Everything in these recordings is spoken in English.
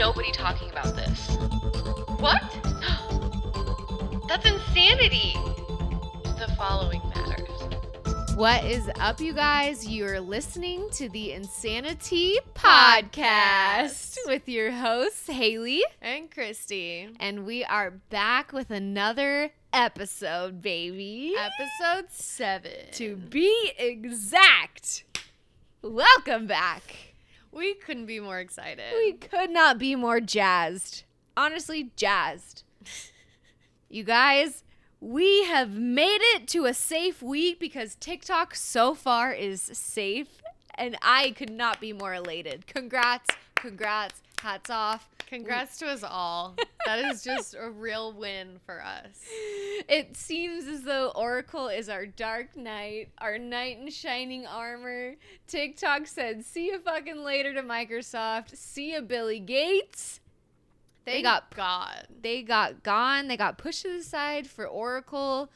nobody talking about this? What? That's insanity. The following matters. What is up, you guys? You're listening to the Insanity Podcast with your hosts, Haley, And Christy. and we are back with another episode, baby. Episode seven. to be exact. Welcome back. We couldn't be more excited. We could not be more jazzed. Honestly, jazzed. You guys, we have made it to a safe week because TikTok so far is safe, and I could not be more elated. Congrats, congrats, hats off. Congrats to us all. That is just a real win for us. It seems as though Oracle is our dark knight, our knight in shining armor. TikTok said, see you fucking later to Microsoft. See you, Billy Gates. They Thank got God. they got gone. They got pushed to the side for Oracle.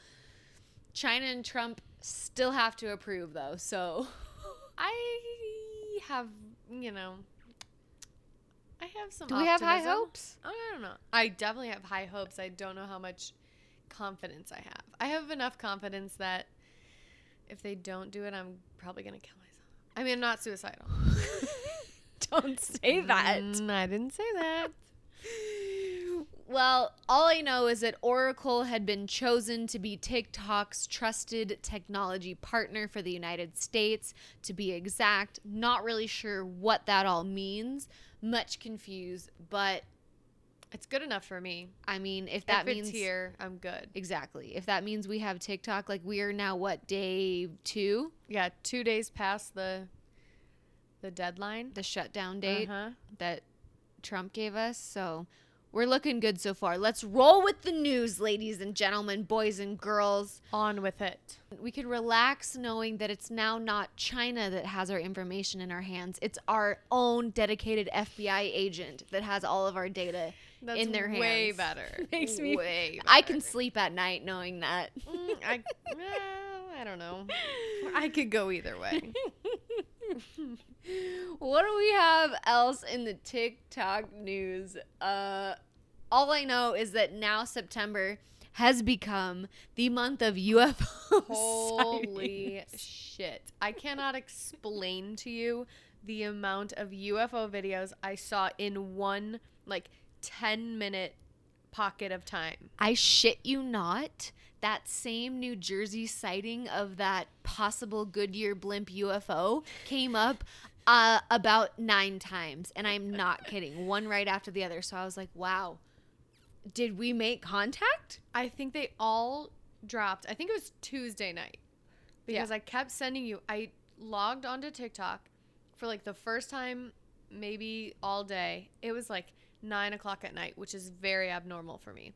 China and Trump still have to approve though. So I have, you know, I have some. do we have high hopes? I don't know. I definitely have high hopes. I don't know how much confidence I have. I have enough confidence that if they don't do it, I'm probably gonna kill myself. I mean, I'm not suicidal. Don't say that. Mm, I didn't say that. Well, all I know is that Oracle had been chosen to be TikTok's trusted technology partner for the United States. To be exact, not really sure what that all means. Much confused, but It's good enough for me. I mean, if that if means it's here, I'm good. exactly, if that means we have TikTok, like we are now what day two, Yeah, two days past the the deadline. the shutdown date Uh-huh. that Trump gave us. So we're looking good so far. Let's roll with the news, ladies and gentlemen, boys and girls. On with it. we could relax knowing that it's now not China that has our information in our hands. It's our own dedicated FBI agent that has all of our data That's in their hands. way better. Makes me way. I can sleep at night knowing that. Mm, I, well, I don't know. I could go either way. what do we have else in the TikTok news? Uh all I know is that now September has become the month of UFO Holy sightings. shit. I cannot explain to you the amount of UFO videos I saw in one like 10 minute pocket of time. I shit you not. That same New Jersey sighting of that possible Goodyear blimp UFO came up uh, about nine times. And I'm not kidding. One right after the other. So I was like, wow, did we make contact? I think they all dropped. I think it was Tuesday night because I kept sending you. I logged onto TikTok for like the first time, maybe all day. It was like nine o'clock at night, which is very abnormal for me.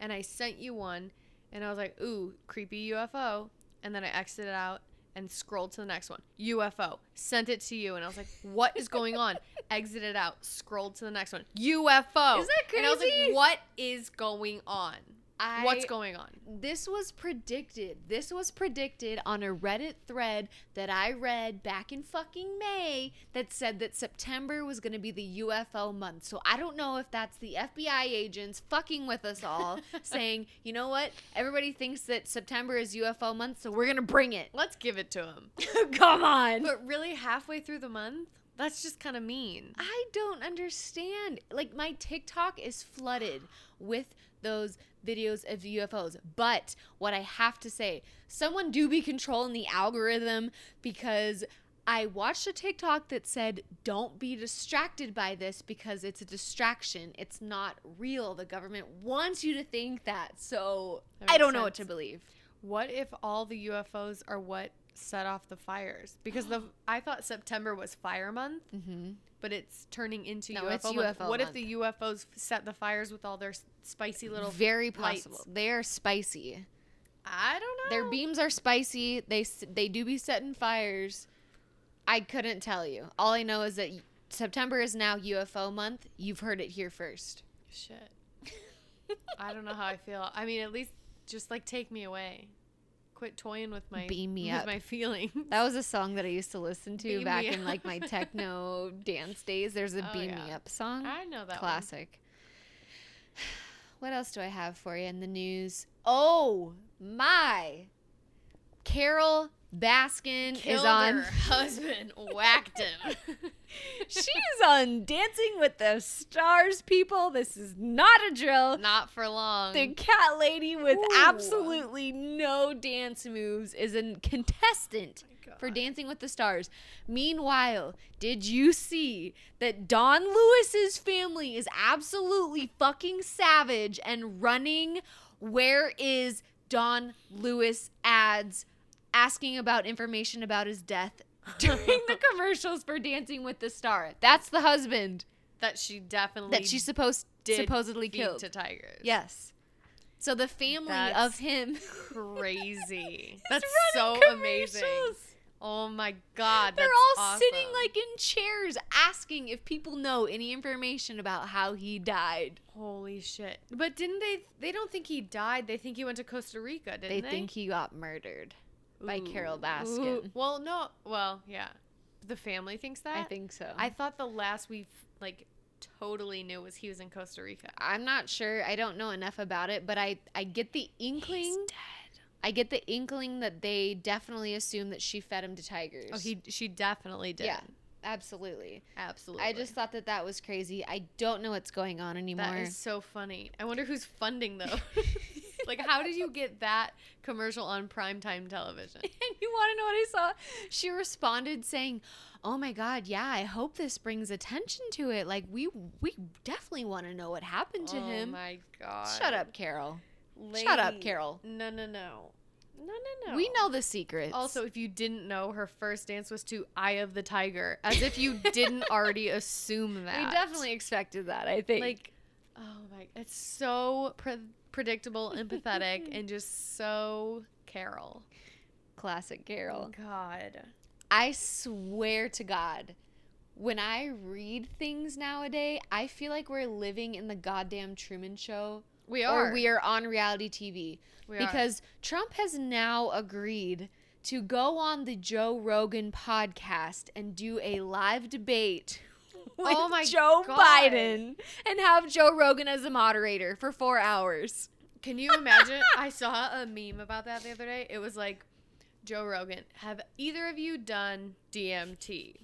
And I sent you one, and I was like, "Ooh, creepy UFO." And then I exited out and scrolled to the next one, UFO. Sent it to you, and I was like, "What is going on?" Exited out, scrolled to the next one, UFO. Is that crazy? And I was like, "What is going on?" I, What's going on? This was predicted. This was predicted on a Reddit thread that I read back in fucking May that said that September was going to be the UFO month. So I don't know if that's the FBI agents fucking with us all saying, you know what? Everybody thinks that September is UFO month, so we're going to bring it. Let's give it to them. Come on. But really, halfway through the month, that's just kind of mean. I don't understand. Like my TikTok is flooded with those videos of UFOs. But what I have to say, someone do be controlling the algorithm because I watched a TikTok that said, don't be distracted by this because it's a distraction. It's not real. The government wants you to think that. So That I don't know what to believe. What if all the UFOs are what set off the fires? Because the I thought September was fire month, Mm-hmm. but it's turning into No, UFO it's month. UFO what month. if the UFOs set the fires with all their spicy little? Very lights? possible. They are spicy. I don't know. Their beams are spicy. They they do be setting fires. I couldn't tell you. All I know is that September is now UFO month. You've heard it here first. Shit. I don't know how I feel. I mean, at least just like take me away. Quit toying with my Beam me with up. my feelings. That was a song that I used to listen to Beam back in like my techno dance days. There's a Oh, Beam Me. Up song. I know that one. Classic. What else do I have for you in the news? Oh my. Carole Baskin Killed is on her husband, whacked him. She's on Dancing with the Stars, people. This is not a drill. Not for long. The cat lady with Ooh. absolutely no dance moves is a contestant oh for Dancing with the Stars. Meanwhile, did you see that Don Lewis's family is absolutely fucking savage and running where is Don Lewis ads asking about information about his death during the commercials for Dancing with the Star? That's the husband that she definitely that she's supposed did supposedly killed. to tigers. Yes. So the family That's of him crazy. That's so amazing. Oh my god, They're all sitting like in chairs asking if people know any information about how he died. holy shit. But didn't they? They don't think he died. They think he went to Costa Rica. Didn't They they? think he got murdered. By Carole Baskin. Ooh. Well, no. Well, yeah. The family thinks that. I think so. I thought the last we like totally knew was he was in Costa Rica. I'm not sure. I don't know enough about it, but I I get the inkling. He's dead. I get the inkling that they definitely assume that she fed him to tigers. Oh, he she definitely did. Yeah, absolutely. absolutely. I just thought that that was crazy. I don't know what's going on anymore. that is so funny. I wonder who's funding those. like, how did you get that commercial on primetime television? And you want to know what I saw? She responded saying, "Oh my god, yeah, I hope this brings attention to it. Like we we definitely want to know what happened to oh him." Oh my god! Shut up, Carol. Shut up, Carol. No, no, no, no, no, no. We know the secret. Also, if you didn't know, her first dance was to "Eye of the Tiger," as if you didn't already assume that. we definitely expected that. I think. like, oh my, it's so pre- predictable empathetic, and just so Carol. classic Carol. God. I swear to God, when I read things nowadays, I feel like we're living in the goddamn Truman Show. We are. Or we are on reality TV. We are. because Trump has now agreed to go on the Joe Rogan podcast and do a live debate Oh my Joe God. Biden and have Joe Rogan as the moderator for four hours. Can you imagine? I saw a meme about that the other day. It was like, Joe Rogan, have either of you done DMT?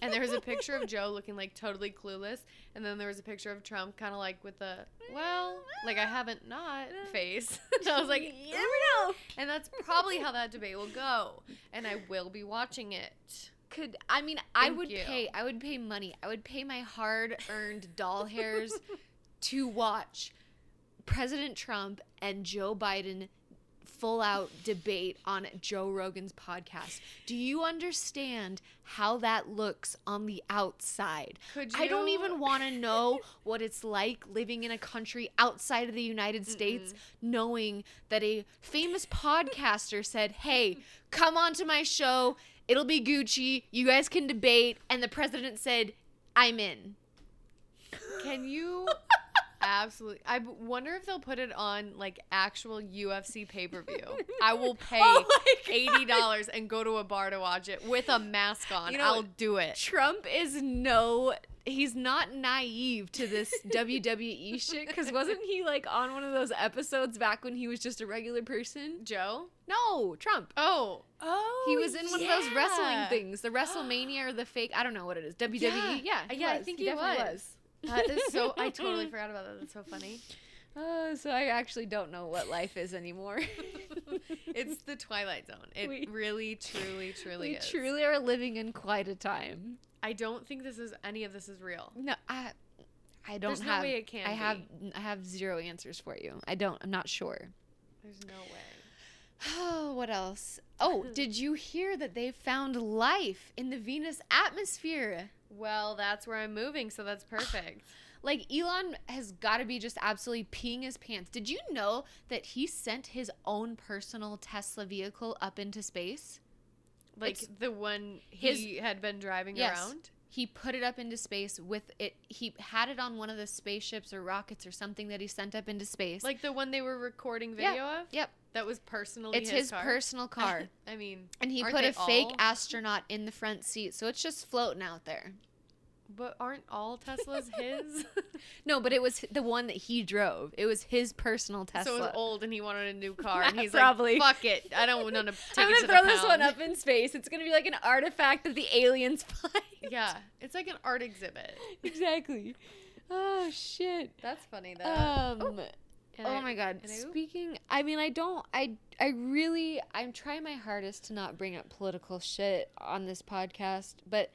And there was a picture of Joe looking like totally clueless, and then there was a picture of Trump kind of like with the well, like I haven't not face. and I was like, You never know. and that's probably how that debate will go, and I will be watching it. Could I mean I would you. pay I would pay money. I would pay my hard-earned doll hairs to watch President Trump and Joe Biden full out debate on Joe Rogan's podcast. Do you understand how that looks on the outside? Could I don't even want to know what it's like living in a country outside of the United States, knowing that a famous podcaster said, Hey, come on to my show. It'll be Gucci. You guys can debate. And the president said, I'm in. Can you? Absolutely. I wonder if they'll put it on like actual UFC pay per view. I will pay Oh eighty dollars and go to a bar to watch it with a mask on. You know- I'll do it. Trump is no. He's not naive to this WWE shit because wasn't he like on one of those episodes back when he was just a regular person? Joe? No, Trump. Oh. Oh, he was in one of those wrestling things, the WrestleMania or the fake. I don't know what it is. WWE. Yeah. Yeah, he Yeah, I think he, he definitely was. That is so. I totally forgot about that. That's so funny. Uh, so I actually don't know what life is anymore. It's the Twilight Zone. It We- really, truly, truly we is. truly are living in quite a time. I don't think this is any of this is real. No, I, I don't There's no way it can I be. have. I have zero answers for you. I don't. I'm not sure. There's no way. Oh, what else? Oh, did you hear that they found life in the Venus atmosphere? Well, that's where I'm moving, so that's perfect. Like Elon has got to be just absolutely peeing his pants. Did you know that he sent his own personal Tesla vehicle up into space? Like It's- the one his- he had been driving Yes. around. he put it up into space with it. He had it on one of the spaceships or rockets or something that he sent up into space. Like the one they were recording Yeah. video of? yep, That was personally it's his, his car? personal car. I mean, And he put a fake astronaut in the front seat, so it's just floating out there. But aren't all Teslas his? No, but it was the one that he drove. It was his personal Tesla. So it was old and he wanted a new car. And he's Probably. like, fuck it. I don't want to take I'm gonna to throw this one up in space. It's gonna be like an artifact that the aliens find. Yeah. It's like an art exhibit. exactly. Oh shit. That's funny, though. Um. And oh I- my god. I- Speaking, I mean, I don't. I I really. I'm trying my hardest to not bring up political shit on this podcast, but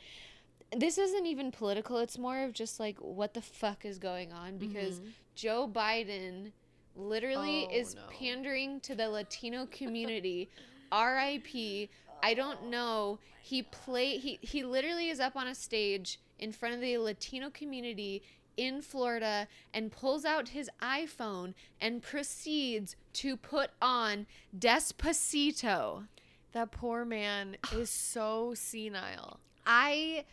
this isn't even political. It's more of just like what the fuck is going on because Mhm. Joe Biden literally Oh, is no. pandering to the Latino community. R.I.P. I don't know. He play he he literally is up on a stage in front of the Latino community in Florida and pulls out his iPhone and proceeds to put on Despacito. That poor man is so senile. I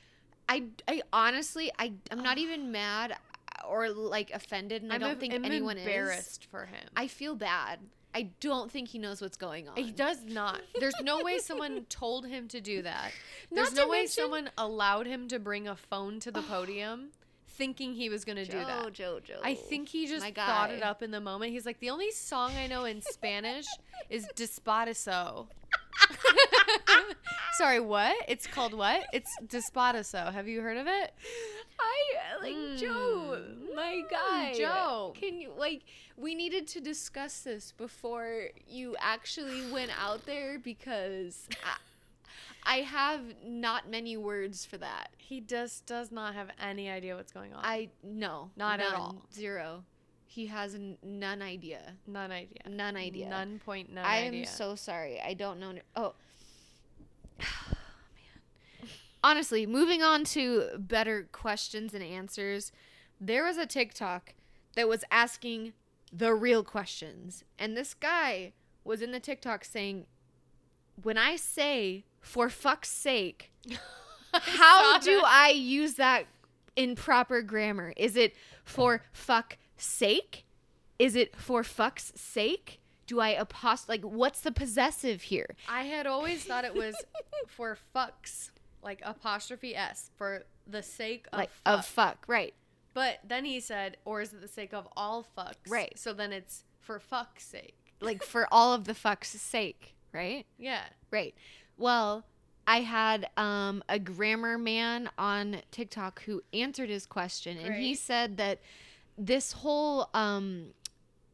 I I honestly I I'm not even mad or like offended and I I'm don't em- think I'm anyone is. embarrassed for him. I feel bad. I don't think he knows what's going on. He does not. There's no way someone told him to do that. There's no way mention- someone allowed him to bring a phone to the podium thinking he was going to do that. Joe. I think he just my thought it up in the moment. He's like, the only song I know in Spanish is Despacito. Sorry, what? It's called what? It's Despacito. Have you heard of it? I like Joe, Mm. my Mm, guy. Joe. can you like? We needed to discuss this before you actually went out there because I, I have not many words for that. He just does not have any idea what's going on. I no, Not at all. Zero. He has n- none idea. none idea. None idea. None point none I idea. am so sorry. I don't know. Oh. Honestly, moving on to better questions and answers, there was a TikTok that was asking the real questions. And this guy was in the TikTok saying, When I say, for fuck's sake, how do that. I use that in proper grammar? Is it for fuck sake? Is it for fuck's sake? Do I apost like what's the possessive here? I had always thought it was for fucks, like apostrophe s, for the sake of like fuck. of fuck, right? But then he said, or is it the sake of all fucks? Right. So then it's for fuck's sake. Like for all of the fuck's sake, right? Yeah. Right. Well, I had um, a grammar man on TikTok who answered his question, and he said that this whole um,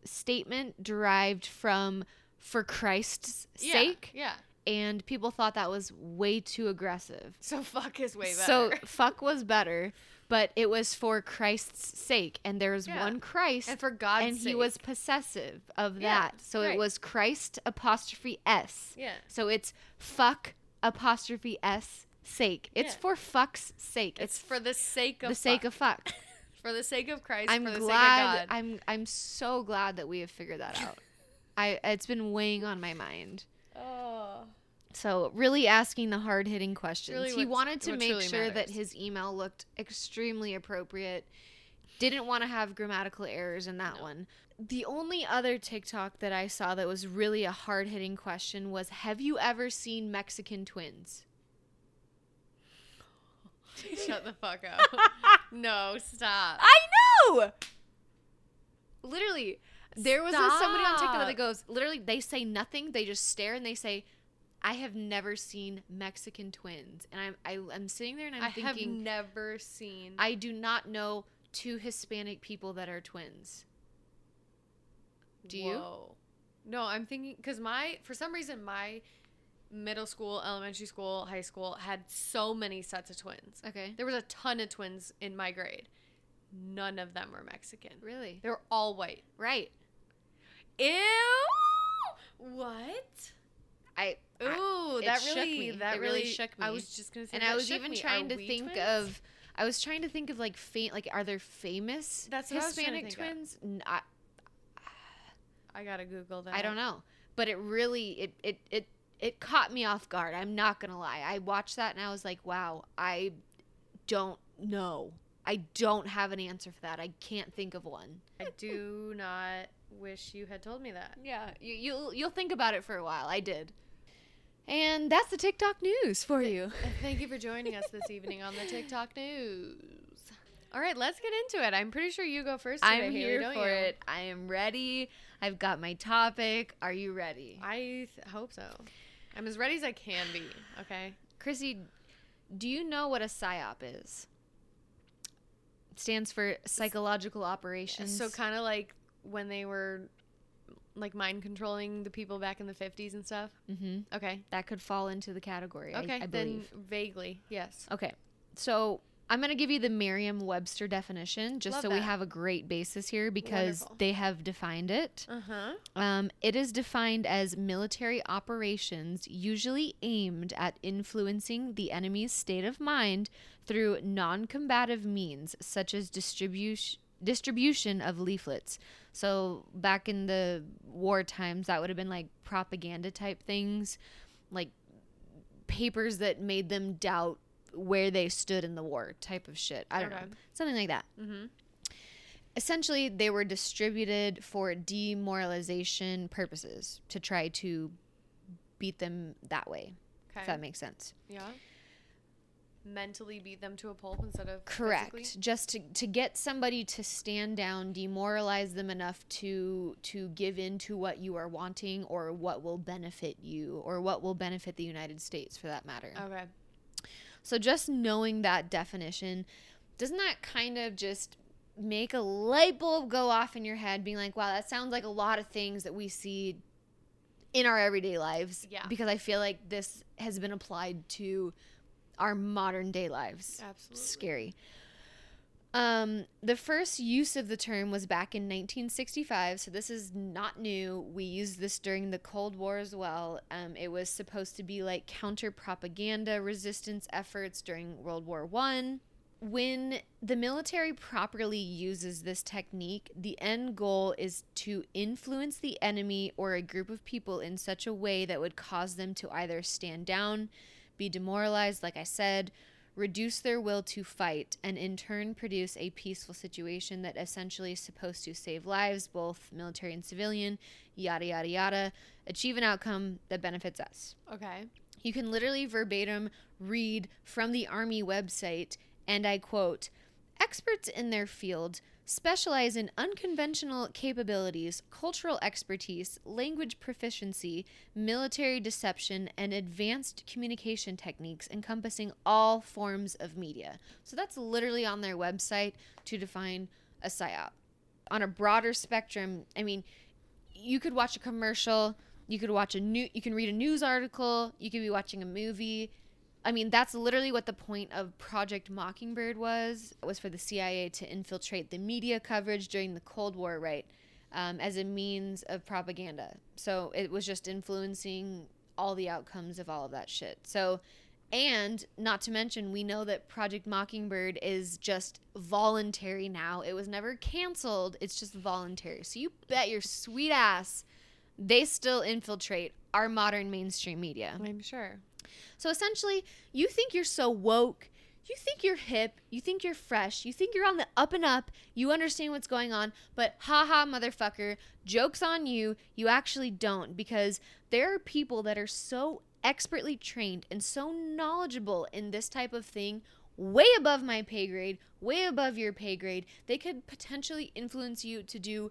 statement derived from "for Christ's Yeah, sake," Yeah. and people thought that was way too aggressive. So fuck is way better. So fuck was better, but it was for Christ's sake, and there was Yeah. one Christ, and for God's and sake. he was possessive of Yeah, that. So it was Christ apostrophe s. Yeah. So it's fuck apostrophe s sake. It's for fuck's sake. It's, It's, for the sake of the sake of fuck. for the sake of Christ. I'm for the glad. sake of God. I'm I'm so glad that we have figured that out. I it's been weighing on my mind. oh. So really asking the hard hitting questions. really he wanted to make truly sure that his email looked extremely appropriate. Didn't want to have grammatical errors in that No. one. The only other TikTok that I saw that was really a hard hitting question was Have you ever seen Mexican twins? Shut the fuck up. no, stop. I know! Literally. There was this somebody on TikTok that goes, literally, they say nothing. They just stare and they say, I have never seen Mexican twins. And I'm, I, I'm sitting there and I'm I have thinking, never seen. I do not know two Hispanic people that are twins. Do you? No, I'm thinking because my for some reason my middle school, elementary school, high school had so many sets of twins. Okay. There was a ton of twins in my grade. None of them were Mexican. Really? They were all white. Right. Ew. What? I Ooh, it that shook really me. that really really shook me. I was just gonna say and that I was even me. trying Are to think twins? of I was trying to think of like faint like are there famous That's I to Hispanic twins? I I, I gotta Google that. I don't know. But it really it it it it caught me off guard. I'm not going to lie. I watched that and I was like, "Wow, I don't know. I don't have an answer for that. I can't think of one. I do not wish you had told me that. Yeah, you, you'll you'll think about it for a while. I did. And that's the TikTok news for you. Thank you for joining us this evening on the TikTok news. All right, let's get into it. I'm pretty sure you go first today, I'm here don't for you? it. I am ready. I've got my topic. Are you ready? I th- hope so. I'm as ready as I can be. Okay. Chrissy, do you know what a psyop is? It stands for psychological operations. So kind of like when they were like mind controlling the people back in the 50s and stuff. hmm Okay. that could fall into the category. Okay. I, then believe. vaguely, yes. Okay, so I'm gonna give you the Merriam-Webster definition, just Love so we have a great basis here because Wonderful. they have defined it. Uh huh. Um, it is defined as military operations usually aimed at influencing the enemy's state of mind through non-combative means, such as distribution distribution of leaflets. So back in the war times, that would have been like propaganda type things, like papers that made them doubt where they stood in the war type of shit. I don't Okay. know. Something like that Mm-hmm. essentially they were distributed for demoralization purposes to try to beat them that way Okay. if that makes sense yeah. Mentally beat them to a pulp instead of correct physically? just to, to get somebody to stand down demoralize them enough to to give in to what you are wanting or what will benefit you or what will benefit the united states for that matter Okay. So just knowing that definition, doesn't that kind of just make a light bulb go off in your head being like, wow, that sounds like a lot of things that we see in our everyday lives. Yeah. Because I feel like this has been applied to our modern day lives. Absolutely. Scary. Um, the first use of the term was back in 1965, so this is not new. We used this during the Cold War as well. Um, it was supposed to be like counter propaganda resistance efforts during World War One. When the military properly uses this technique, the end goal is to influence the enemy or a group of people in such a way that would cause them to either stand down, be demoralized, like I said, reduce their will to fight, and in turn produce a peaceful situation that essentially is supposed to save lives, both military and civilian, yada, yada, yada, achieve an outcome that benefits us. Okay. You can literally verbatim read from the Army website, and I quote Experts in their field specialize in unconventional capabilities, cultural expertise, language proficiency, military deception, and advanced communication techniques encompassing all forms of media. So that's literally on their website to define a PSYOP. On a broader spectrum, I mean, you could watch a commercial, you could watch a new you can read a news article, you could be watching a movie. I mean, that's literally what the point of Project Mockingbird was. It was for the CIA to infiltrate the media coverage during the Cold War, right? Um, as a means of propaganda. So it was just influencing all the outcomes of all of that shit. So, and not to mention, we know that Project Mockingbird is just voluntary now. It was never canceled, it's just voluntary. So you bet your sweet ass they still infiltrate our modern mainstream media. I'm sure. So essentially, you think you're so woke, you think you're hip, you think you're fresh, you think you're on the up and up, you understand what's going on, but haha, motherfucker, joke's on you, you actually don't because there are people that are so expertly trained and so knowledgeable in this type of thing. Way above my pay grade, way above your pay grade. They could potentially influence you to do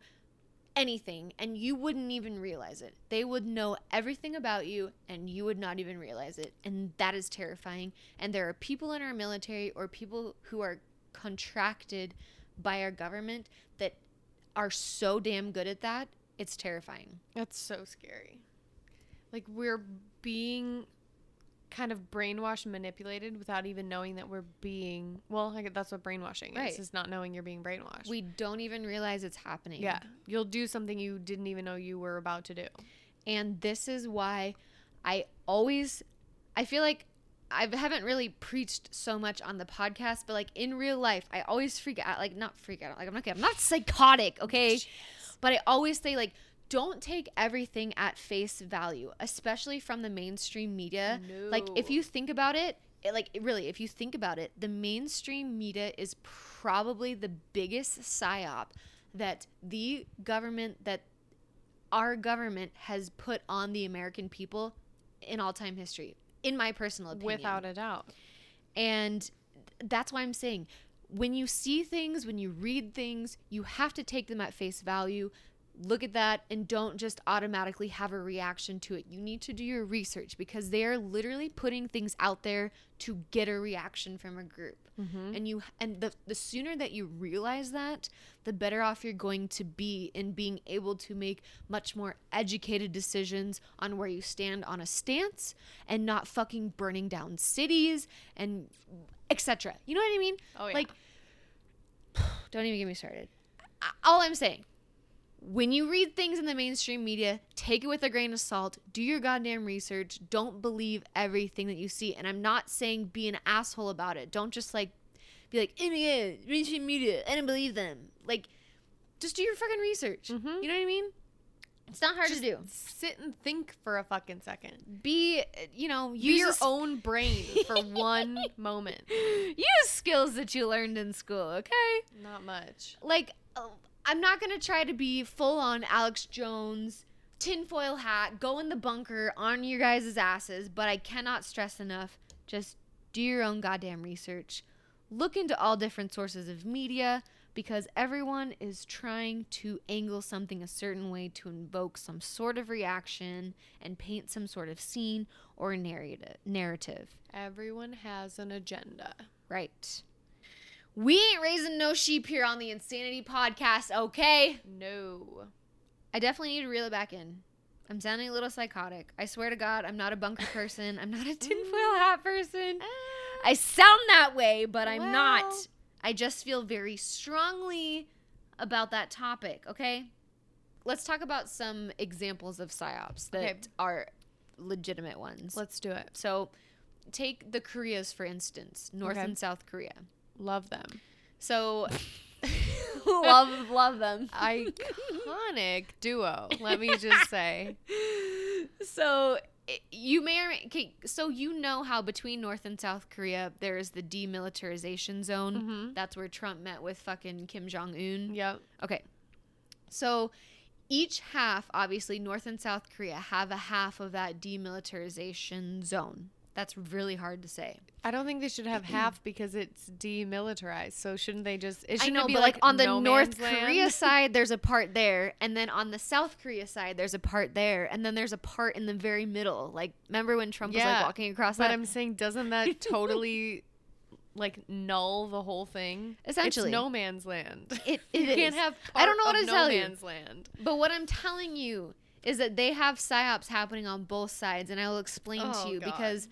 anything and you wouldn't even realize it. They would know everything about you and you would not even realize it. And that is terrifying. And there are people in our military or people who are contracted by our government that are so damn good at that. It's terrifying. That's so scary. Like we're being kind of brainwashed, manipulated without even knowing that we're being. Well, I guess that's what brainwashing Right. is: is not knowing you're being brainwashed. We don't even realize it's happening. yeah, you'll do something you didn't even know you were about to do. And this is why I always I feel like I haven't really preached so much on the podcast, but like in real life, I always freak out. Like not freak out. Like I'm not. I'm not psychotic. Okay. But I always say like, don't take everything at face value, especially from the mainstream media. Like if you think about it, it like really, if you think about it, the mainstream media is probably the biggest psyop that the government that our government has put on the American people in all time history, in my personal opinion. Without a doubt. And that's why I'm saying when you see things, when you read things, you have to take them at face value. Look at that and don't just automatically have a reaction to it. You need to do your research because they are literally putting things out there to get a reaction from a group. Mm-hmm. And you and the the sooner that you realize that, the better off you're going to be in being able to make much more educated decisions on where you stand on a stance and not fucking burning down cities and etc. You know what I mean? Oh, yeah. Like don't even get me started. All I'm saying, when you read things in the mainstream media, take it with a grain of salt. Do your goddamn research. Don't believe everything that you see. And I'm not saying be an asshole about it. Don't just like be like, oh my god, mainstream media. I don't believe them. Like, just do your fucking research. Mhm. You know what I mean? It's not hard Just to do. Sit and think for a fucking second. Be, you know, Use use your s- own brain for one moment. use skills that you learned in school. Okay. Not much. like I'm not gonna try to be full on Alex Jones, tinfoil hat, go in the bunker on your guys' asses, but I cannot stress enough just do your own goddamn research. Look into all different sources of media because everyone is trying to angle something a certain way to invoke some sort of reaction and paint some sort of scene or narrative narrative. Everyone has an agenda. Right. We ain't raising no sheep here on the Insanity Podcast, okay? No. I definitely need to reel it back in. I'm sounding a little psychotic. I swear to God, I'm not a bunker person. I'm not a tinfoil hat person. Ah. I sound that way, but I'm not. I just feel very strongly about that topic, okay? Let's talk about some examples of psyops that Okay. are legitimate ones. Let's do it. so, take the Koreas, for instance, North Okay. and South Korea. Love them. So love love them. Iconic duo. Let me just say. so you may or may, okay, so you know how between North and South Korea there is the demilitarization zone. Mhm. That's where Trump met with fucking Kim Jong Un. Yep. Okay. So each half, obviously North and South Korea have a half of that demilitarization zone. That's really hard to say. I don't think they should have half because it's demilitarized. So shouldn't they just? It I know, it be but like, on the no North Korea side, there's a part there, and then on the South Korea side, there's a part there, and then there's a part in the very middle. Like, remember when Trump was like walking across that. But that? I'm saying, doesn't that totally like null the whole thing? Essentially. it's no man's land. It, you it can't is. have. I don't know what to no tell you. man's land. But what I'm telling you is that they have psyops happening on both sides, and I will explain Oh, to you God. because.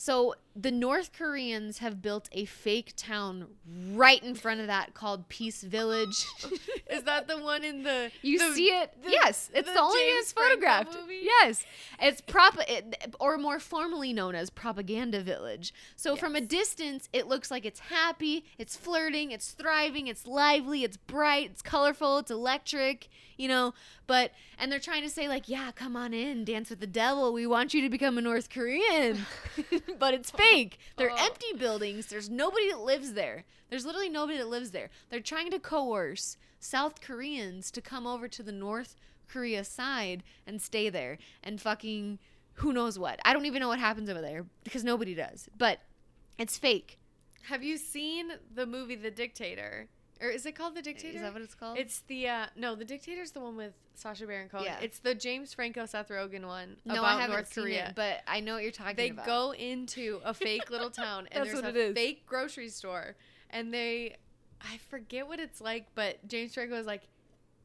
So the North Koreans have built a fake town right in front of that called Peace Village. Is that the one in the? You the- see it? the- yes, it's the, the only James it's photographed. movie? Yes, it's prop, it, or more formally known as propaganda village. So from a distance, it looks like it's happy, it's flirting, it's thriving, it's lively, it's bright, it's colorful, it's electric. You know, but and they're trying to say like, yeah, come on in, dance with the devil. We want you to become a North Korean, but it's fake. They're Oh. empty buildings. There's nobody that lives there. There's literally nobody that lives there. They're trying to coerce South Koreans to come over to the North Korea side and stay there and fucking who knows what. I don't even know what happens over there because nobody does. But it's fake. Have you seen the movie The Dictator? Or is it called The Dictator? Is that what it's called? It's the uh no, The Dictator's the one with Sacha Baron Cohen. Yeah. It's the James Franco Seth Rogen one no, about I haven't North seen Korea. it, but I know what you're talking they about. They go into a fake little town and That's there's what a it is. fake grocery store and they I forget what it's like, but James Franco is like,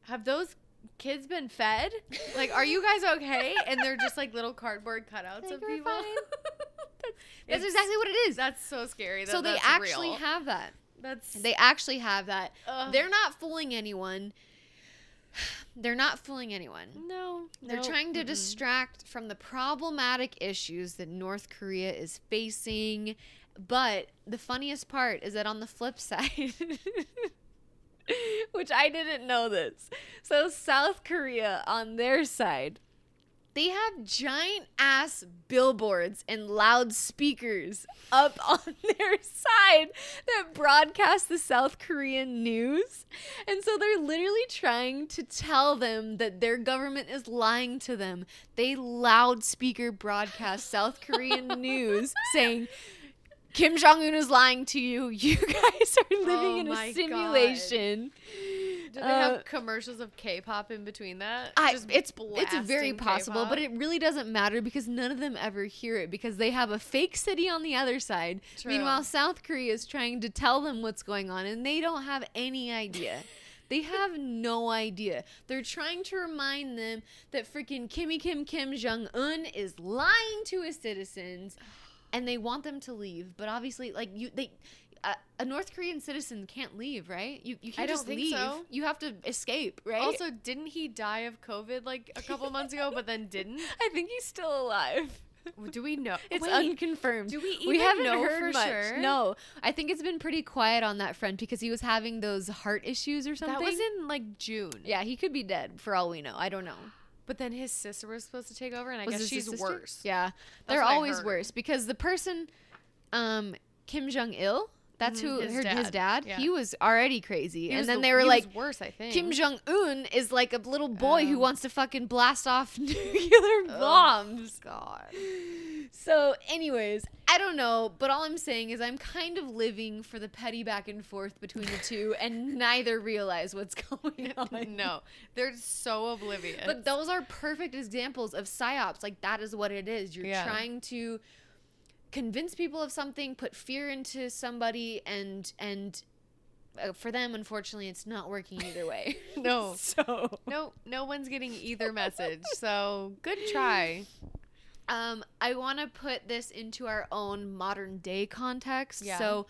Have those kids been fed? Like, are you guys okay? And they're just like little cardboard cutouts Like, of people. fine." That's exactly what it is. That's so scary. so they actually real. have that. That's They actually have that. Ugh. They're not fooling anyone. They're not fooling anyone. no. They're no, trying to mm-mm. distract from the problematic issues that North Korea is facing. But the funniest part is that on the flip side, which I didn't know this. So South Korea on their side, they have giant ass billboards and loudspeakers up on their side that broadcast the South Korean news. And so they're literally trying to tell them that their government is lying to them. They loudspeaker broadcast South Korean news saying, Kim Jong Un is lying to you. You guys are living Oh in a God. Do they Uh, have commercials of K-pop in between that? I, Just it's it's very possible, but K-pop? it really doesn't matter because none of them ever hear it because they have a fake city on the other side. True. Meanwhile, South Korea is trying to tell them what's going on, and they don't have any idea. They have no idea. They're trying to remind them that freaking Kimmy Kim Kim Jong Un is lying to his citizens, and they want them to leave. But obviously, like you, they. A, a North Korean citizen can't leave, right? You you can't just leave. so. You have to escape, right? Also, didn't he die of COVID like a couple months ago, but then didn't? I think he's still alive. Do we know? It's Wait, unconfirmed. do we we haven't know heard for much. sure? No, I think it's been pretty quiet on that front because he was having those heart issues or something. that was in like June. yeah, he could be dead for all we know. I don't know. But then his sister was supposed to take over, and I Was guess she's sister? worse. Yeah, That's they're always worse because the person, um, Kim Jong Il. That's Mhm, who his her, his dad. dad. Yeah. He was already crazy, and then the- they were like, worse, I think. Kim Jong Un is like a little boy who Oh. wants to fucking blast off nuclear bombs. God. So, anyways, I don't know, but all I'm saying is I'm kind of living for the petty back and forth between the two, and neither realize what's going on. no, they're so oblivious. But those are perfect examples of psyops. Like that is what it is. You're Yeah. trying to convince people of something, put fear into somebody, and and uh, for them, unfortunately, it's not working either way. No. so no, no one's getting either message. So good try. Um, I want to put this into our own modern day context. Yeah. So,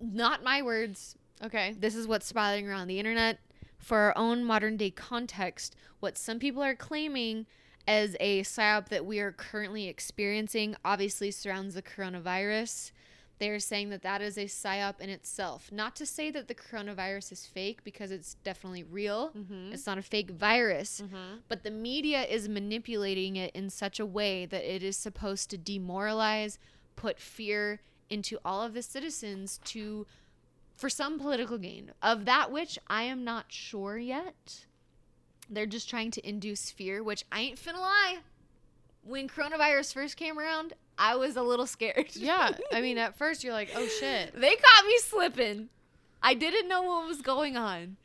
not my words. Okay. This is what's spiraling around the internet. For our own modern day context, what some people are claiming as a psyop that we are currently experiencing obviously surrounds the coronavirus. They are saying that that is a psyop in itself. Not to say that the coronavirus is fake because it's definitely real. Mhm. It's not a fake virus Mhm. but the media is manipulating it in such a way that it is supposed to demoralize, put fear into all of the citizens to for some political gain of that which I am not sure yet. They're just trying to induce fear, which I ain't finna lie. When coronavirus first came around, I was a little scared. Yeah. I mean, at first you're like, oh shit. they caught me slipping. I didn't know what was going on.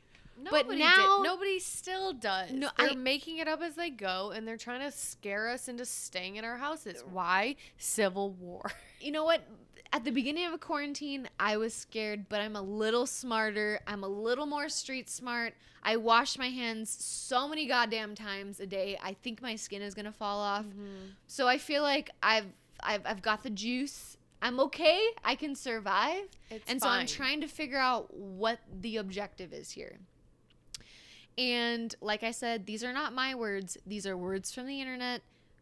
But now- did. nobody still does. No, they're I- making it up as they go, and they're trying to scare us into staying in our houses. Why? Civil war. you know what? At the beginning of a quarantine, I was scared, but I'm a little smarter. I'm a little more street smart. I wash my hands so many goddamn times a day. I think my skin is gonna fall off. Mm-hmm. So I feel like I've I've I've got the juice. I'm okay. I can survive. It's and so I'm trying to figure out what the objective is here. And like I said, these are not my words. These are words from the internet.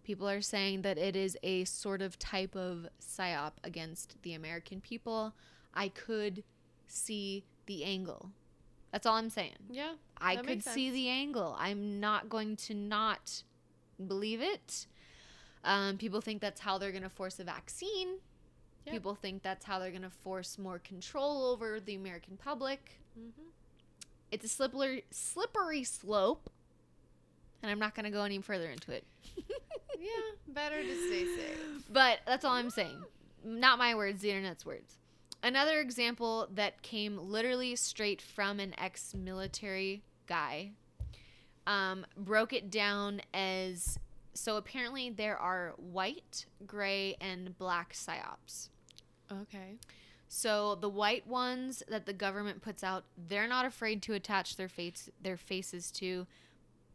People are saying that it is a sort of type of psyop against the American people. I could see the angle. That's all I'm saying. Yeah. I could see the angle. I'm not going to not believe it. Um, people think that's how they're going to force a vaccine. Yeah. People think that's how they're going to force more control over the American public. Mhm. It's a slippery, slippery slope, and I'm not going to go any further into it. Yeah. Better to stay safe. But that's all I'm saying. Not my words, the internet's words. Another example that came literally straight from an ex military guy um, broke it down as so apparently there are white, gray, and black psyops. Okay. So the white ones that the government puts out, they're not afraid to attach their face their faces to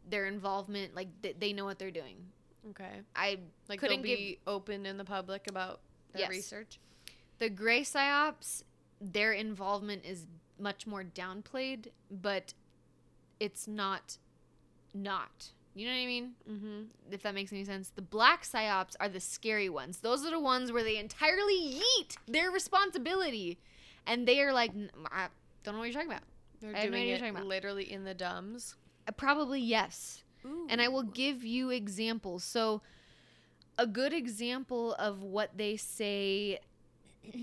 their involvement. Like th- they know what they're doing. Okay. I Like Couldn't be open in the public about their Yes. research. the gray psyops, their involvement is much more downplayed, but it's not not. You know what I mean? Mm-hmm. If that makes any sense. The black psyops are the scary ones. Those are the ones where they entirely yeet their responsibility, and they are like, "N- I don't know what you're talking about. They're I have no doing it literally in the dumbs. Uh, Probably yes. And I will give you examples. So, a good example of what they say.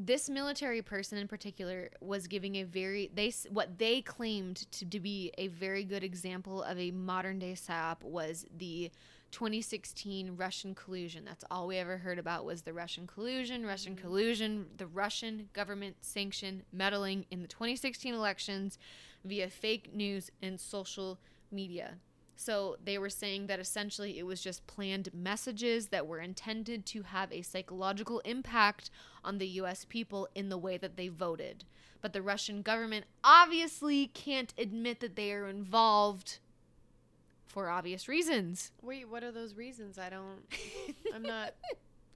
this military person in particular was giving a very they what they claimed to, to be a very good example of a modern day psyop was the 2016 Russian collusion. That's all we ever heard about was the Russian collusion, Russian mm. collusion, the Russian government sanction meddling in the 2016 elections via fake news and social media. So they were saying that essentially it was just planned messages that were intended to have a psychological impact on the US people in the way that they voted. But the Russian government obviously can't admit that they are involved for obvious reasons. Wait, what are those reasons? I don't. I'm not.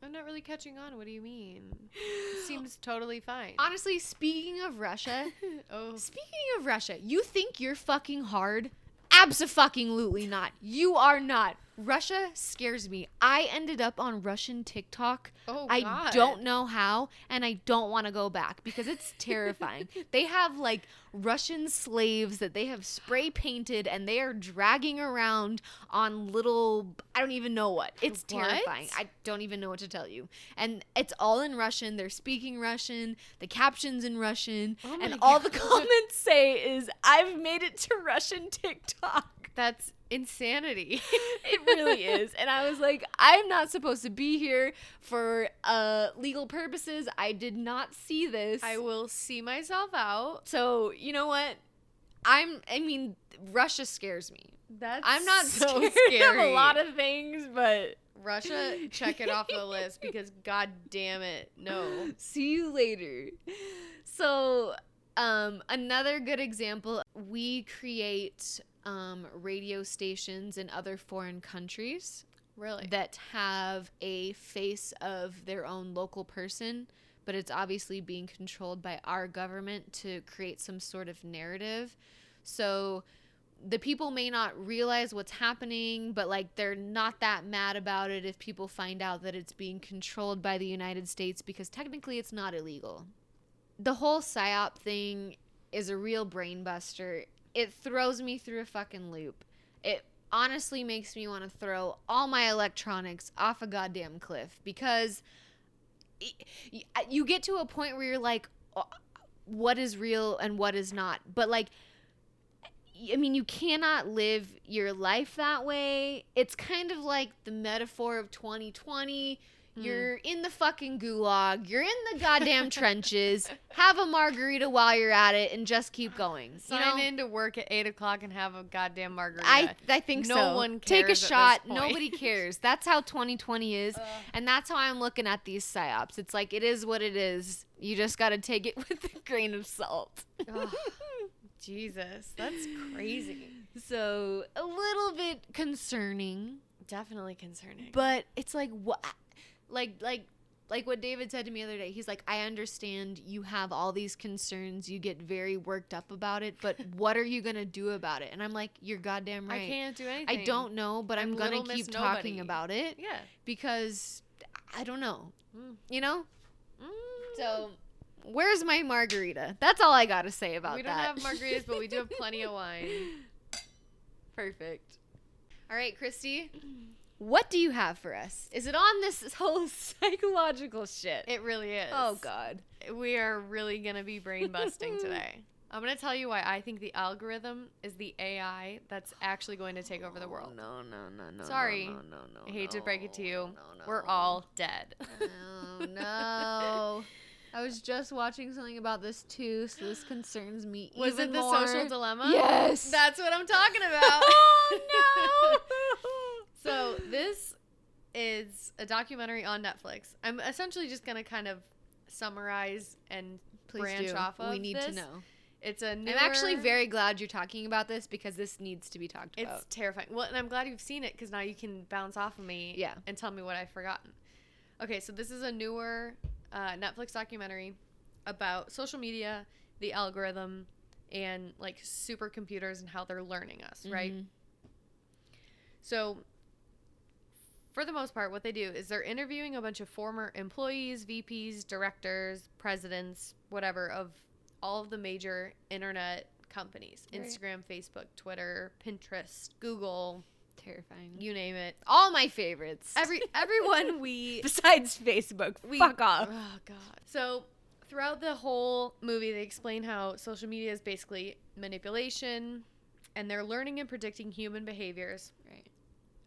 I'm not really catching on. What do you mean? It seems totally fine. Honestly, speaking of Russia, oh, speaking of Russia, you think you're fucking hard? Absolutely not. You are not. Russia scares me. I ended up on Russian TikTok. oh I God. don't know how, and I don't want to go back because it's terrifying. they have like Russian slaves that they have spray painted and they are dragging around on little, I don't even know what. It's What? terrifying. I don't even know what to tell you. And it's all in Russian. They're speaking Russian, the captions in Russian, Oh and all the comments say is, I've made it to Russian TikTok. That's insanity. It really is. And I was like, I'm not supposed to be here for uh, legal purposes. I did not see this. I will see myself out. so, you know what? I'm, I mean, Russia scares me. That's I'm not so scared scary. of a lot of things, but Russia, check it off the list because god damn it, no. see you later. So, um, another good example we create um, radio stations in other foreign countries. Really? that have a face of their own local person, but it's obviously being controlled by our government to create some sort of narrative. So the people may not realize what's happening, but like they're not that mad about it if people find out that it's being controlled by the United States because technically it's not illegal. The whole PSYOP thing is a real brain buster. It throws me through a fucking loop. It honestly makes me want to throw all my electronics off a goddamn cliff because you get to a point where you're like "Oh, what is real and what is not but like I mean, you cannot live your life that way. It's kind of like the metaphor of 2020. Mm. You're in the fucking gulag. You're in the goddamn trenches. Have a margarita while you're at it and just keep going. You Sign know? in to work at eight o'clock and have a goddamn margarita. I I think No so. one Take a cares at this shot. Nobody cares. That's how 2020 is, Ugh. and that's how I'm looking at these psyops. It's like it is what it is. You just got to take it with a grain of salt. Jesus, that's crazy. so a little bit concerning, Definitely concerning. but it's like what, like like. Like what David said to me the other day, he's like, I understand you have all these concerns. You get very worked up about it, but what are you going to do about it? And I'm like, you're goddamn right. I can't do anything. I don't know, but I'm, I'm gonna keep talking about it Yeah. because I don't know. Mm. You know? Mm. So where's my margarita? That's all I gotta say about that. we don't that. have margaritas, but we do have plenty of wine. Perfect. All right, Christy. What do you have for us? Is it on this whole psychological shit? It really is. oh God. We are really gonna be brain busting today. I'm gonna tell you why I think the algorithm is the AI that's actually going to take over the world. No, no, no, no. Sorry. No, no, no, I hate to break it to you. no, no. We're all dead. Oh no. I was just watching something about this too, so this concerns me Was it the more. social dilemma? Yes. That's what I'm talking about. oh so this is a documentary on Netflix. I'm essentially just gonna kind of summarize and Please branch do. off of We need to know. It's a newer, I'm actually very glad you're talking about this because this needs to be talked about. It's terrifying. Well, and I'm glad you've seen it because now you can bounce off of me Yeah. and tell me what I've forgotten. Okay, so this is a newer uh, Netflix documentary about social media, the algorithm, and like supercomputers and how they're learning us, right? Mhm. So, for the most part, what they do is they're interviewing a bunch of former employees, VPs, directors, presidents, whatever, of all of the major internet companies Right. Instagram, Facebook, Twitter, Pinterest, Google, Terrifying. you name it. All my favorites. Every everyone we besides Facebook. we Fuck off. Oh god. So throughout the whole movie, they explain how social media is basically manipulation, and they're learning and predicting human behaviors, Right.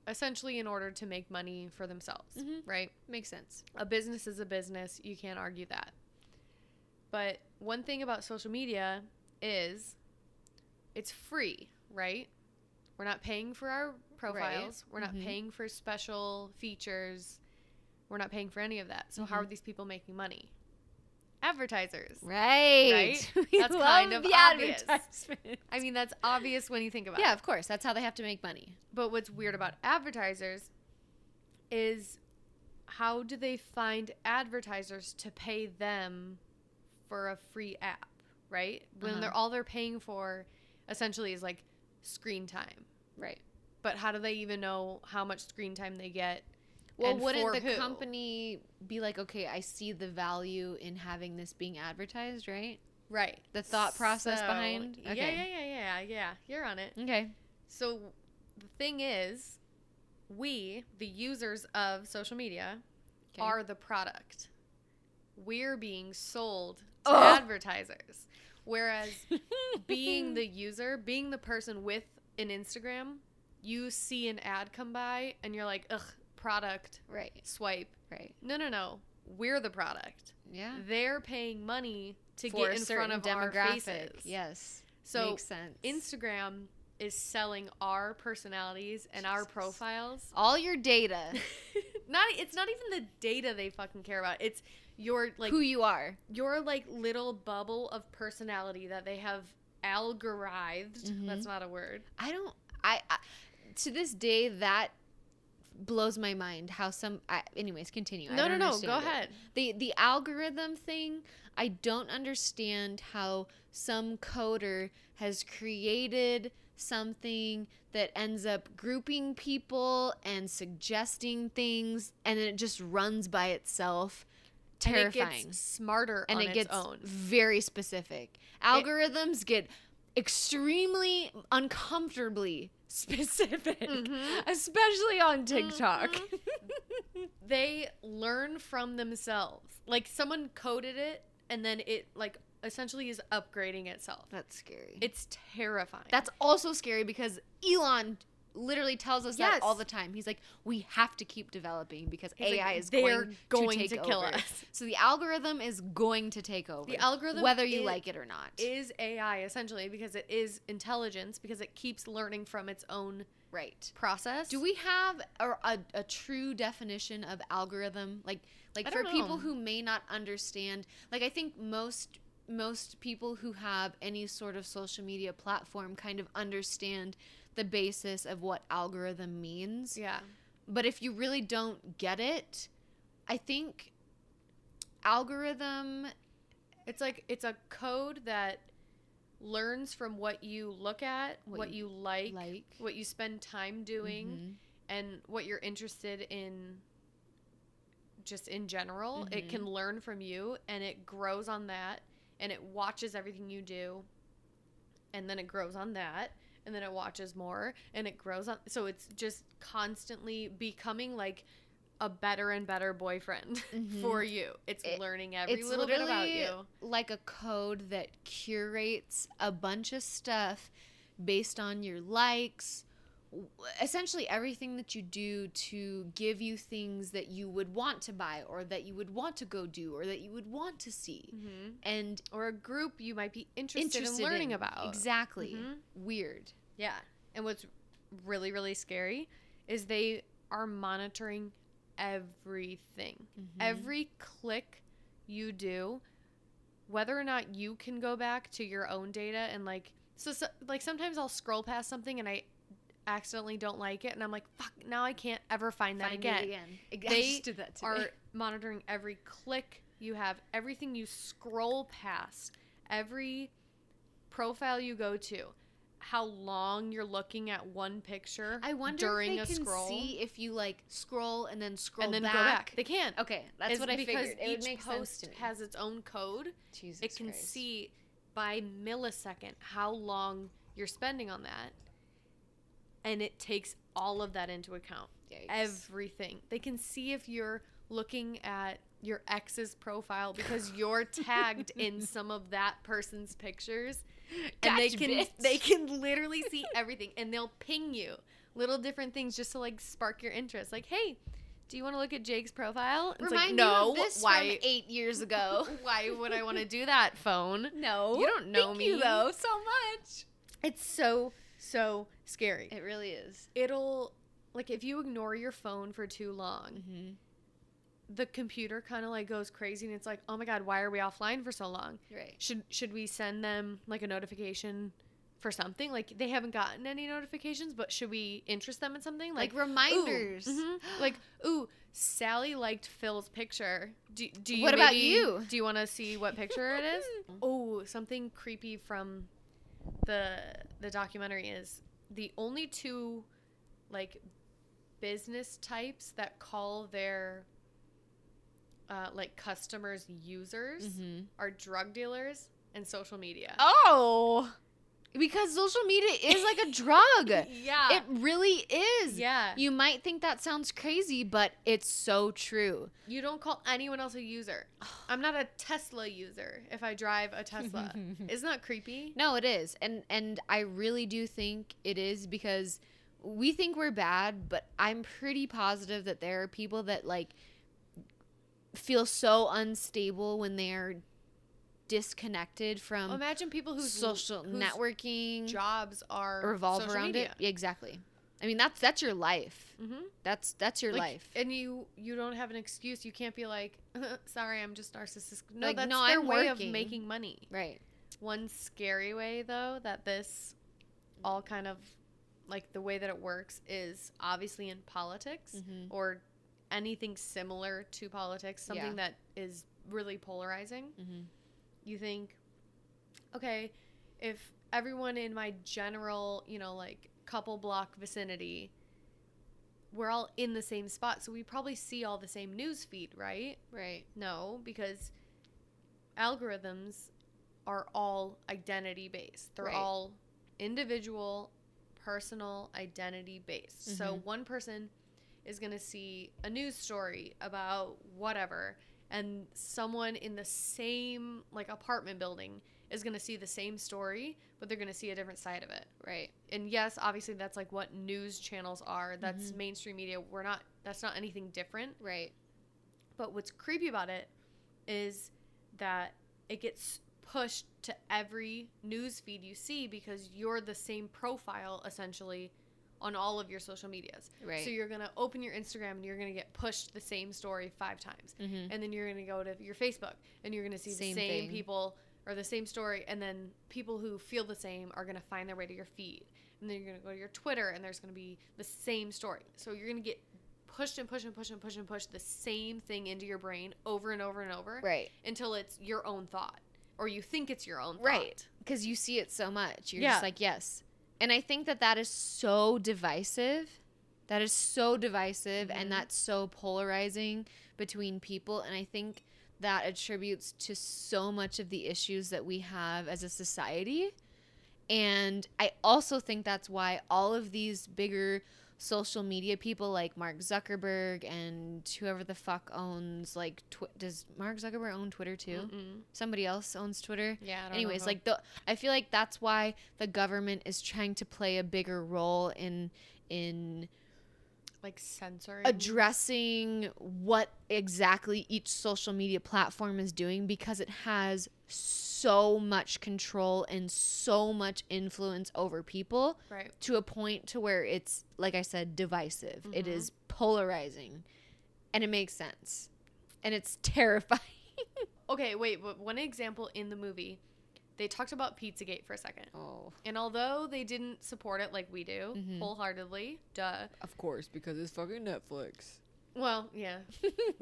Essentially in order to make money for themselves. Mhm. Right. Makes sense. A business is a business. You can't argue that. But one thing about social media is it's free, right? We're not paying for our profiles. We're not Mhm. paying for special features. We're not paying for any of that. So how are these people making money? Advertisers. Right. Right? We That's kind of the obvious. I mean, that's obvious when you think about yeah, it. Yeah, of course. That's how they have to make money. But what's weird about advertisers is how do they find advertisers to pay them for a free app, right? When Uh-huh. they're all they're paying for essentially is like screen time. Right. But how do they even know how much screen time they get? Well, and wouldn't the who? company be like, okay, I see the value in having this being advertised, right? Right. The thought process So, behind? Yeah, Okay. yeah, yeah, yeah, yeah. You're on it. Okay. So the thing is, we, the users of social media, Okay. are the product. We're being sold to Ugh. advertisers. Whereas being the user, being the person with an Instagram, you see an ad come by and you're like, ugh, product, right, swipe. right. No, no, no. We're the product. Yeah. They're paying money to For get in front of our faces. Yes. So Makes sense. Instagram is selling our personalities and our profiles. all your data, not it's not even the data they fucking care about. It's your like who you are. your like little bubble of personality that they have algorithmed. Mhm. That's not a word. I don't. I, I to this day that blows my mind. How some. I, anyways, continue. No, no, no. Go it. ahead. the the algorithm thing i don't understand how some coder has created something that ends up grouping people and suggesting things and then it just runs by itself terrifying And it gets smarter and on it its gets own. very specific algorithms get extremely uncomfortably specific Mhm. especially on tiktok They learn from themselves. Like someone coded it and then it like essentially is upgrading itself. that's scary It's terrifying. That's also scary because Elon literally tells us Yes. that all the time. He's like, we have to keep developing because He's like, AI is "They're going, going to, to kill over." us. So the algorithm is going to take over. The algorithm whether you like it or not. is AI essentially because it is intelligence because it keeps learning from its own right. process. Do we have a, a, a true definition of algorithm? Like like for people who may not understand, like I think most most people who have any sort of social media platform kind of understand the basis of what algorithm means. Yeah. But if you really don't get it, I think algorithm It's like it's a code that learns from what you look at, What what, you you, like, like what you spend time doing, Mhm. and what you're interested in just in general. It Mhm. can learn from you and it grows on that and it watches everything you do and then it grows on that and then it watches more and it grows on so it's just constantly becoming like a better and better boyfriend Mhm. for you. It's It- learning every it's little bit about you. like a code that curates a bunch of stuff based on your likes essentially everything that you do to give you things that you would want to buy or that you would want to go do or that you would want to see Mm-hmm. and Or a group you might be interested, interested in learning in. about. exactly Mhm. weird Yeah. And what's really, really scary is they are monitoring everything. Mhm. Every click you do, whether or not you can go back to your own data and like, so, so like sometimes I'll scroll past something and I accidentally don't like it and I'm like, fuck, now I can't ever find that Find again. again. They just did that. Are monitoring every click you have, everything you scroll past, every profile you go to, how long you're looking at one picture I wonder during if they a can scroll see if you like scroll and then scroll and then back. go back. They can. Okay, that's It's what I because figured. It each post has its own code. Jesus it can Christ. see by millisecond how long you're spending on that. And it takes all of that into account. Yikes. Everything. They can see if you're looking at your ex's profile because you're tagged in some of that person's pictures. And they can bitch. they can literally see everything and they'll ping you little different things just to like spark your interest. Like, "Hey, do you want to look at Jake's profile?" It's like, Remind no, you of this why from eight years ago. why would I want to do that, phone? no, You don't know Thank me. you though so much. It's so so scary. It really is. It'll like if you ignore your phone for too long, Mm-hmm. the computer kind of like goes crazy and it's like, "Oh my god, why are we offline for so long? Right. Should should we send them like a notification for something? Like they haven't gotten any notifications, but should we interest them in something? Like, ooh, reminders. mhm, like, ooh, Sally liked Phil's picture. Do, do you What about you? Do you want to see what picture it is? Oh, something creepy from the the documentary is the only two like business types that call their uh, like customers users Mm-hmm. are drug dealers and social media. Oh, because social media is like a drug. yeah. It really is. yeah. You, might think that sounds crazy, but it's so true. you don't call anyone else a user. I'm not a Tesla user if I drive a Tesla. Isn't that creepy? No, it is. And and I really do think it is because we think we're bad, but I'm pretty positive that there are people that like feel so unstable when they're disconnected from Imagine people whose social whose networking jobs are revolve around media. it. Yeah, exactly. I mean, that's that's your life. Mm-hmm. That's that's your Like, life. and you you don't have an excuse. You can't be like, sorry, I'm just narcissistic. No, Like, that's no, their I'm way working. of making money. right. One scary way, though, that this all kind of like the way that it works is obviously in politics Mhm. or anything similar to politics, something Yeah. that is really polarizing. Mm-hmm. You think, okay, if everyone in my general, you know, like couple block vicinity, we're all in the same spot, so we probably see all the same news feed, right? Right. No, because algorithms are all identity based. They're Right. all individual, personal, identity based. So Mhm. one person is going to see a news story about whatever and someone in the same like apartment building is going to see the same story, but they're going to see a different side of it Right. and yes, obviously that's like what news channels are. That's Mhm. mainstream media. We're not that's not anything different. Right. But what's creepy about it is that it gets pushed to every news feed you see because you're the same profile essentially on all of your social medias. Right. So you're going to open your Instagram and you're going to get pushed the same story 5 times. mm-hmm. And then you're going to go to your Facebook and you're going to see Same the same thing. people or the same story. And then people who feel the same are going to find their way to your feed. And then you're going to go to your Twitter and there's going to be the same story. So you're going to get pushed and pushed and pushed and pushed and pushed the same thing into your brain over and over and over Right. until it's your own thought or you think it's your own thought. Right. Because you see it so much. You're Yeah. just like, yes. And I think that that is so divisive. That is so divisive Mhm. and that's so polarizing between people. And I think that attributes to so much of the issues that we have as a society. And I also think that's why all of these bigger social media people like Mark Zuckerberg and whoever the fuck owns like tw- does Mark Zuckerberg own Twitter too? Mm-mm. Somebody else owns Twitter. Yeah. I don't Anyways, know. like the I feel like that's why the government is trying to play a bigger role in in like censoring. addressing what exactly each social media platform is doing because it has so much control and so much influence over people right. to a point to where it's like I said divisive. It Mhm. is polarizing and it makes sense. And it's terrifying. Okay, wait, but one example in the movie, they talked about Pizzagate for a second. Oh, And although they didn't support it like we do, Mhm. wholeheartedly, duh. of course because it's fucking Netflix. Well, yeah.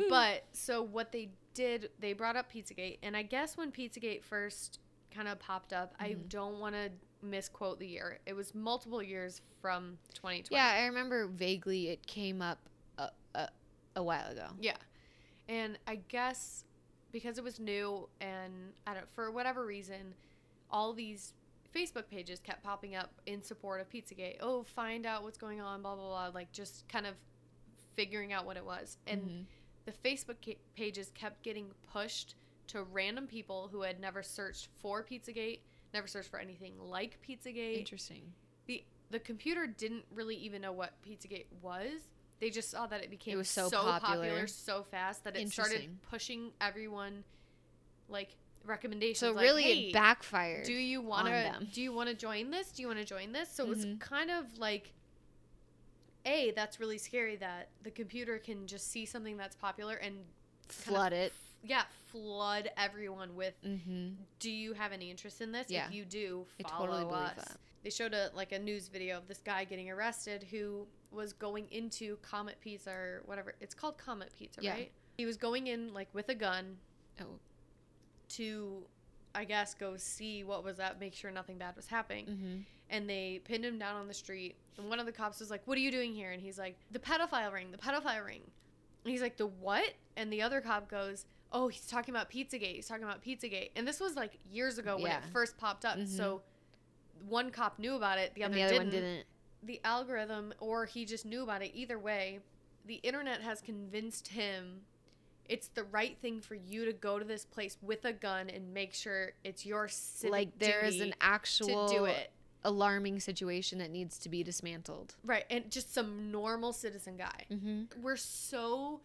but so what they did, they brought up Pizzagate, and I guess when Pizzagate first kind of popped up, I Mhm. don't want to misquote the year. It was multiple years from 2020. Yeah, I remember vaguely it came up a, a, a while ago. Yeah. And I guess because it was new and I don't for whatever reason all these Facebook pages kept popping up in support of Pizzagate. Oh, find out what's going on, blah blah blah. Like just kind of figuring out what it was, and Mhm. the Facebook ca- pages kept getting pushed to random people who had never searched for Pizzagate, never searched for anything like Pizzagate. Interesting. the The computer didn't really even know what Pizzagate was. They just saw that it became was so popular. popular. so fast that it started pushing everyone like recommendations. So like, really, hey, it backfired. do you want to do you want to join this do you want to join this so it was Mhm. kind of like a that's really scary that the computer can just see something that's popular and flood it. yeah flood everyone with Mm-hmm. do you have any interest in this Yeah. if you do I follow totally believe us that. they showed a like a news video of this guy getting arrested who was going into comet pizza or whatever it's called comet pizza Yeah. right he was going in like with a gun Oh. to i guess go see what was up make sure nothing bad was happening Mm-hmm. and they pinned him down on the street. And one of the cops was like, "What are you doing here?" And he's like, "The pedophile ring, the pedophile ring." And he's like, "The what?" And the other cop goes, "Oh, he's talking about Pizzagate. He's talking about Pizzagate." And this was like years ago when Yeah. it first popped up. Mhm. So one cop knew about it, the other, the other didn't. didn't. The algorithm, or he just knew about it. Either way, the internet has convinced him it's the right thing for you to go to this place with a gun and make sure it's your civic Like there is an actual to do it. alarming situation that needs to be dismantled. Right, and just some normal citizen guy. Mm-hmm. We're so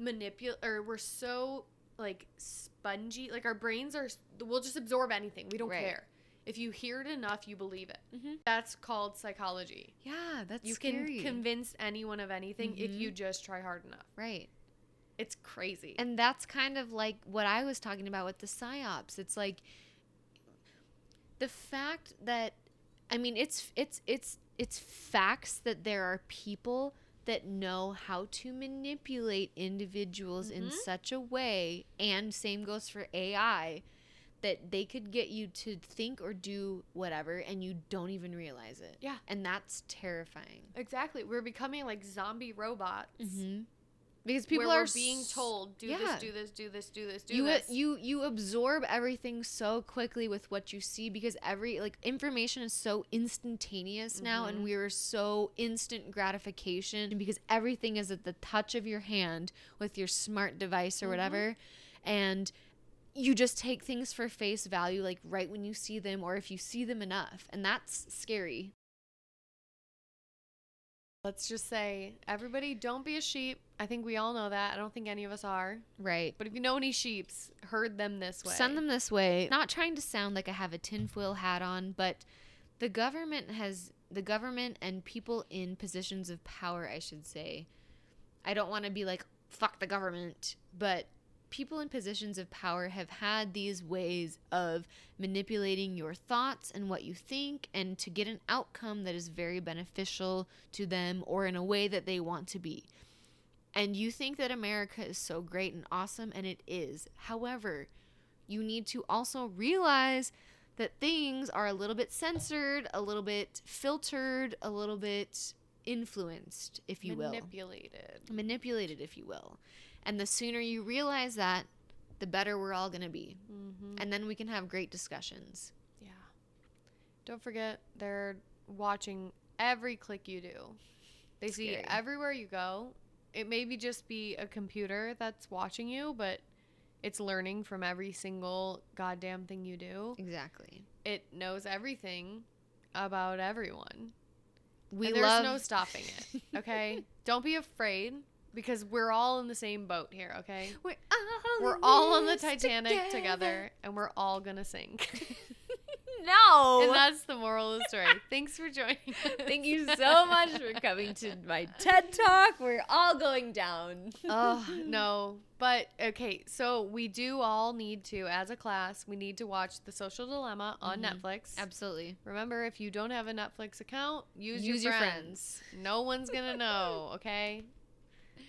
manipul or we're so like spongy. Like our brains are we'll just absorb anything. We don't Right. care. If you hear it enough, you believe it. Mm-hmm. That's called psychology. Yeah, that's you scary. can convince anyone of anything if Mhm. you just try hard enough. right. It's crazy. And that's kind of like what I was talking about with the psyops. It's like the fact that I mean it's it's it's it's facts that there are people that know how to manipulate individuals in Mhm. such a way and same goes for AI that they could get you to think or do whatever and you don't even realize it. Yeah. And that's terrifying. exactly. We're becoming like zombie robots. Mhm. Because people where are we're being told, do yeah. this, do this, do this, do this, do you this. you you absorb everything so quickly with what you see because every like information is so instantaneous now and Mhm. we are so instant gratification because everything is at the touch of your hand with your smart device or Mhm. whatever and you just take things for face value like right when you see them or if you see them enough and that's scary Let's just say, everybody, don't be a sheep. I think we all know that. I don't think any of us are. right But if you know any sheeps, herd them this way. Send them this way. Not trying to sound like I have a tinfoil hat on, but the government has the government and people in positions of power, I should say. I don't want to be like fuck the government, but people in positions of power have had these ways of manipulating your thoughts and what you think and to get an outcome that is very beneficial to them or in a way that they want to be. And you think that America is so great and awesome, and it is. However, you need to also realize that things are a little bit censored, a little bit filtered, a little bit influenced, if you will. Manipulated. Manipulated, if you will. And the sooner you realize that, the better we're all going to be. Mm-hmm. And then we can have great discussions. Yeah. Don't forget, they're watching every click you do. They see Scary. everywhere you go. It maybe just be a computer that's watching you, but it's learning from every single goddamn thing you do. Exactly. It knows everything about everyone. We and there's love no stopping it. Okay? Don't be afraid because we're all in the same boat here, okay? We're all, We're all on the Titanic together. and we're all gonna sink. no. and that's the moral of the story. Thanks for joining. us. Thank you so much for coming to my TED Talk. We're all going down. oh no but okay so we do all need to as a class we need to watch the social dilemma on Mhm. netflix Absolutely. remember if you don't have a netflix account use, Use your, your friends. no one's gonna know okay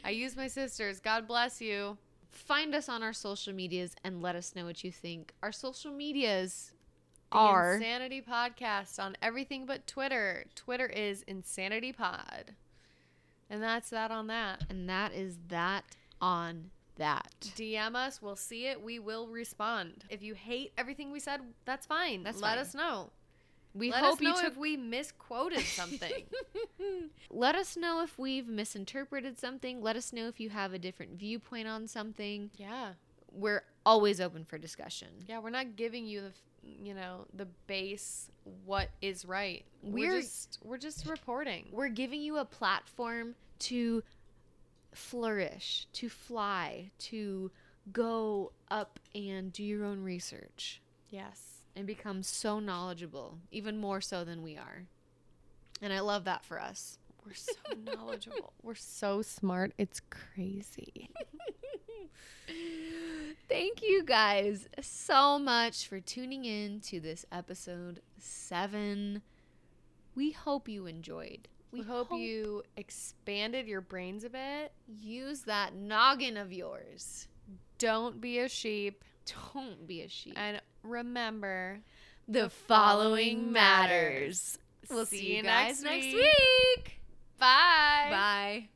i use my sisters god bless you Find us on our social medias and let us know what you think. Our social medias are insanity podcast on everything but twitter twitter is insanity pod and that's that on that and that is that on that. DM us. We'll see it. We will respond. If you hate everything we said, that's fine. That's Let fine. us know. We Let hope us know you took if we misquoted something. Let us know if we've misinterpreted something. Let us know if you have a different viewpoint on something. yeah. We're always open for discussion. Yeah, we're not giving you the, you know, the base what is right. We're, We're- just we're just reporting. We're giving you a platform to flourish, to fly, to go up and do your own research Yes. and become so knowledgeable, even more so than we are. And I love that for us. We're so knowledgeable. We're so smart. It's crazy. Thank you guys so much for tuning in to this episode seven. We hope you enjoyed. We, hope, you expanded your brains a bit. use that noggin of yours. Don't be a sheep. Don't be a sheep. And remember, the following matters. We'll see, you guys, next week. Bye. Bye.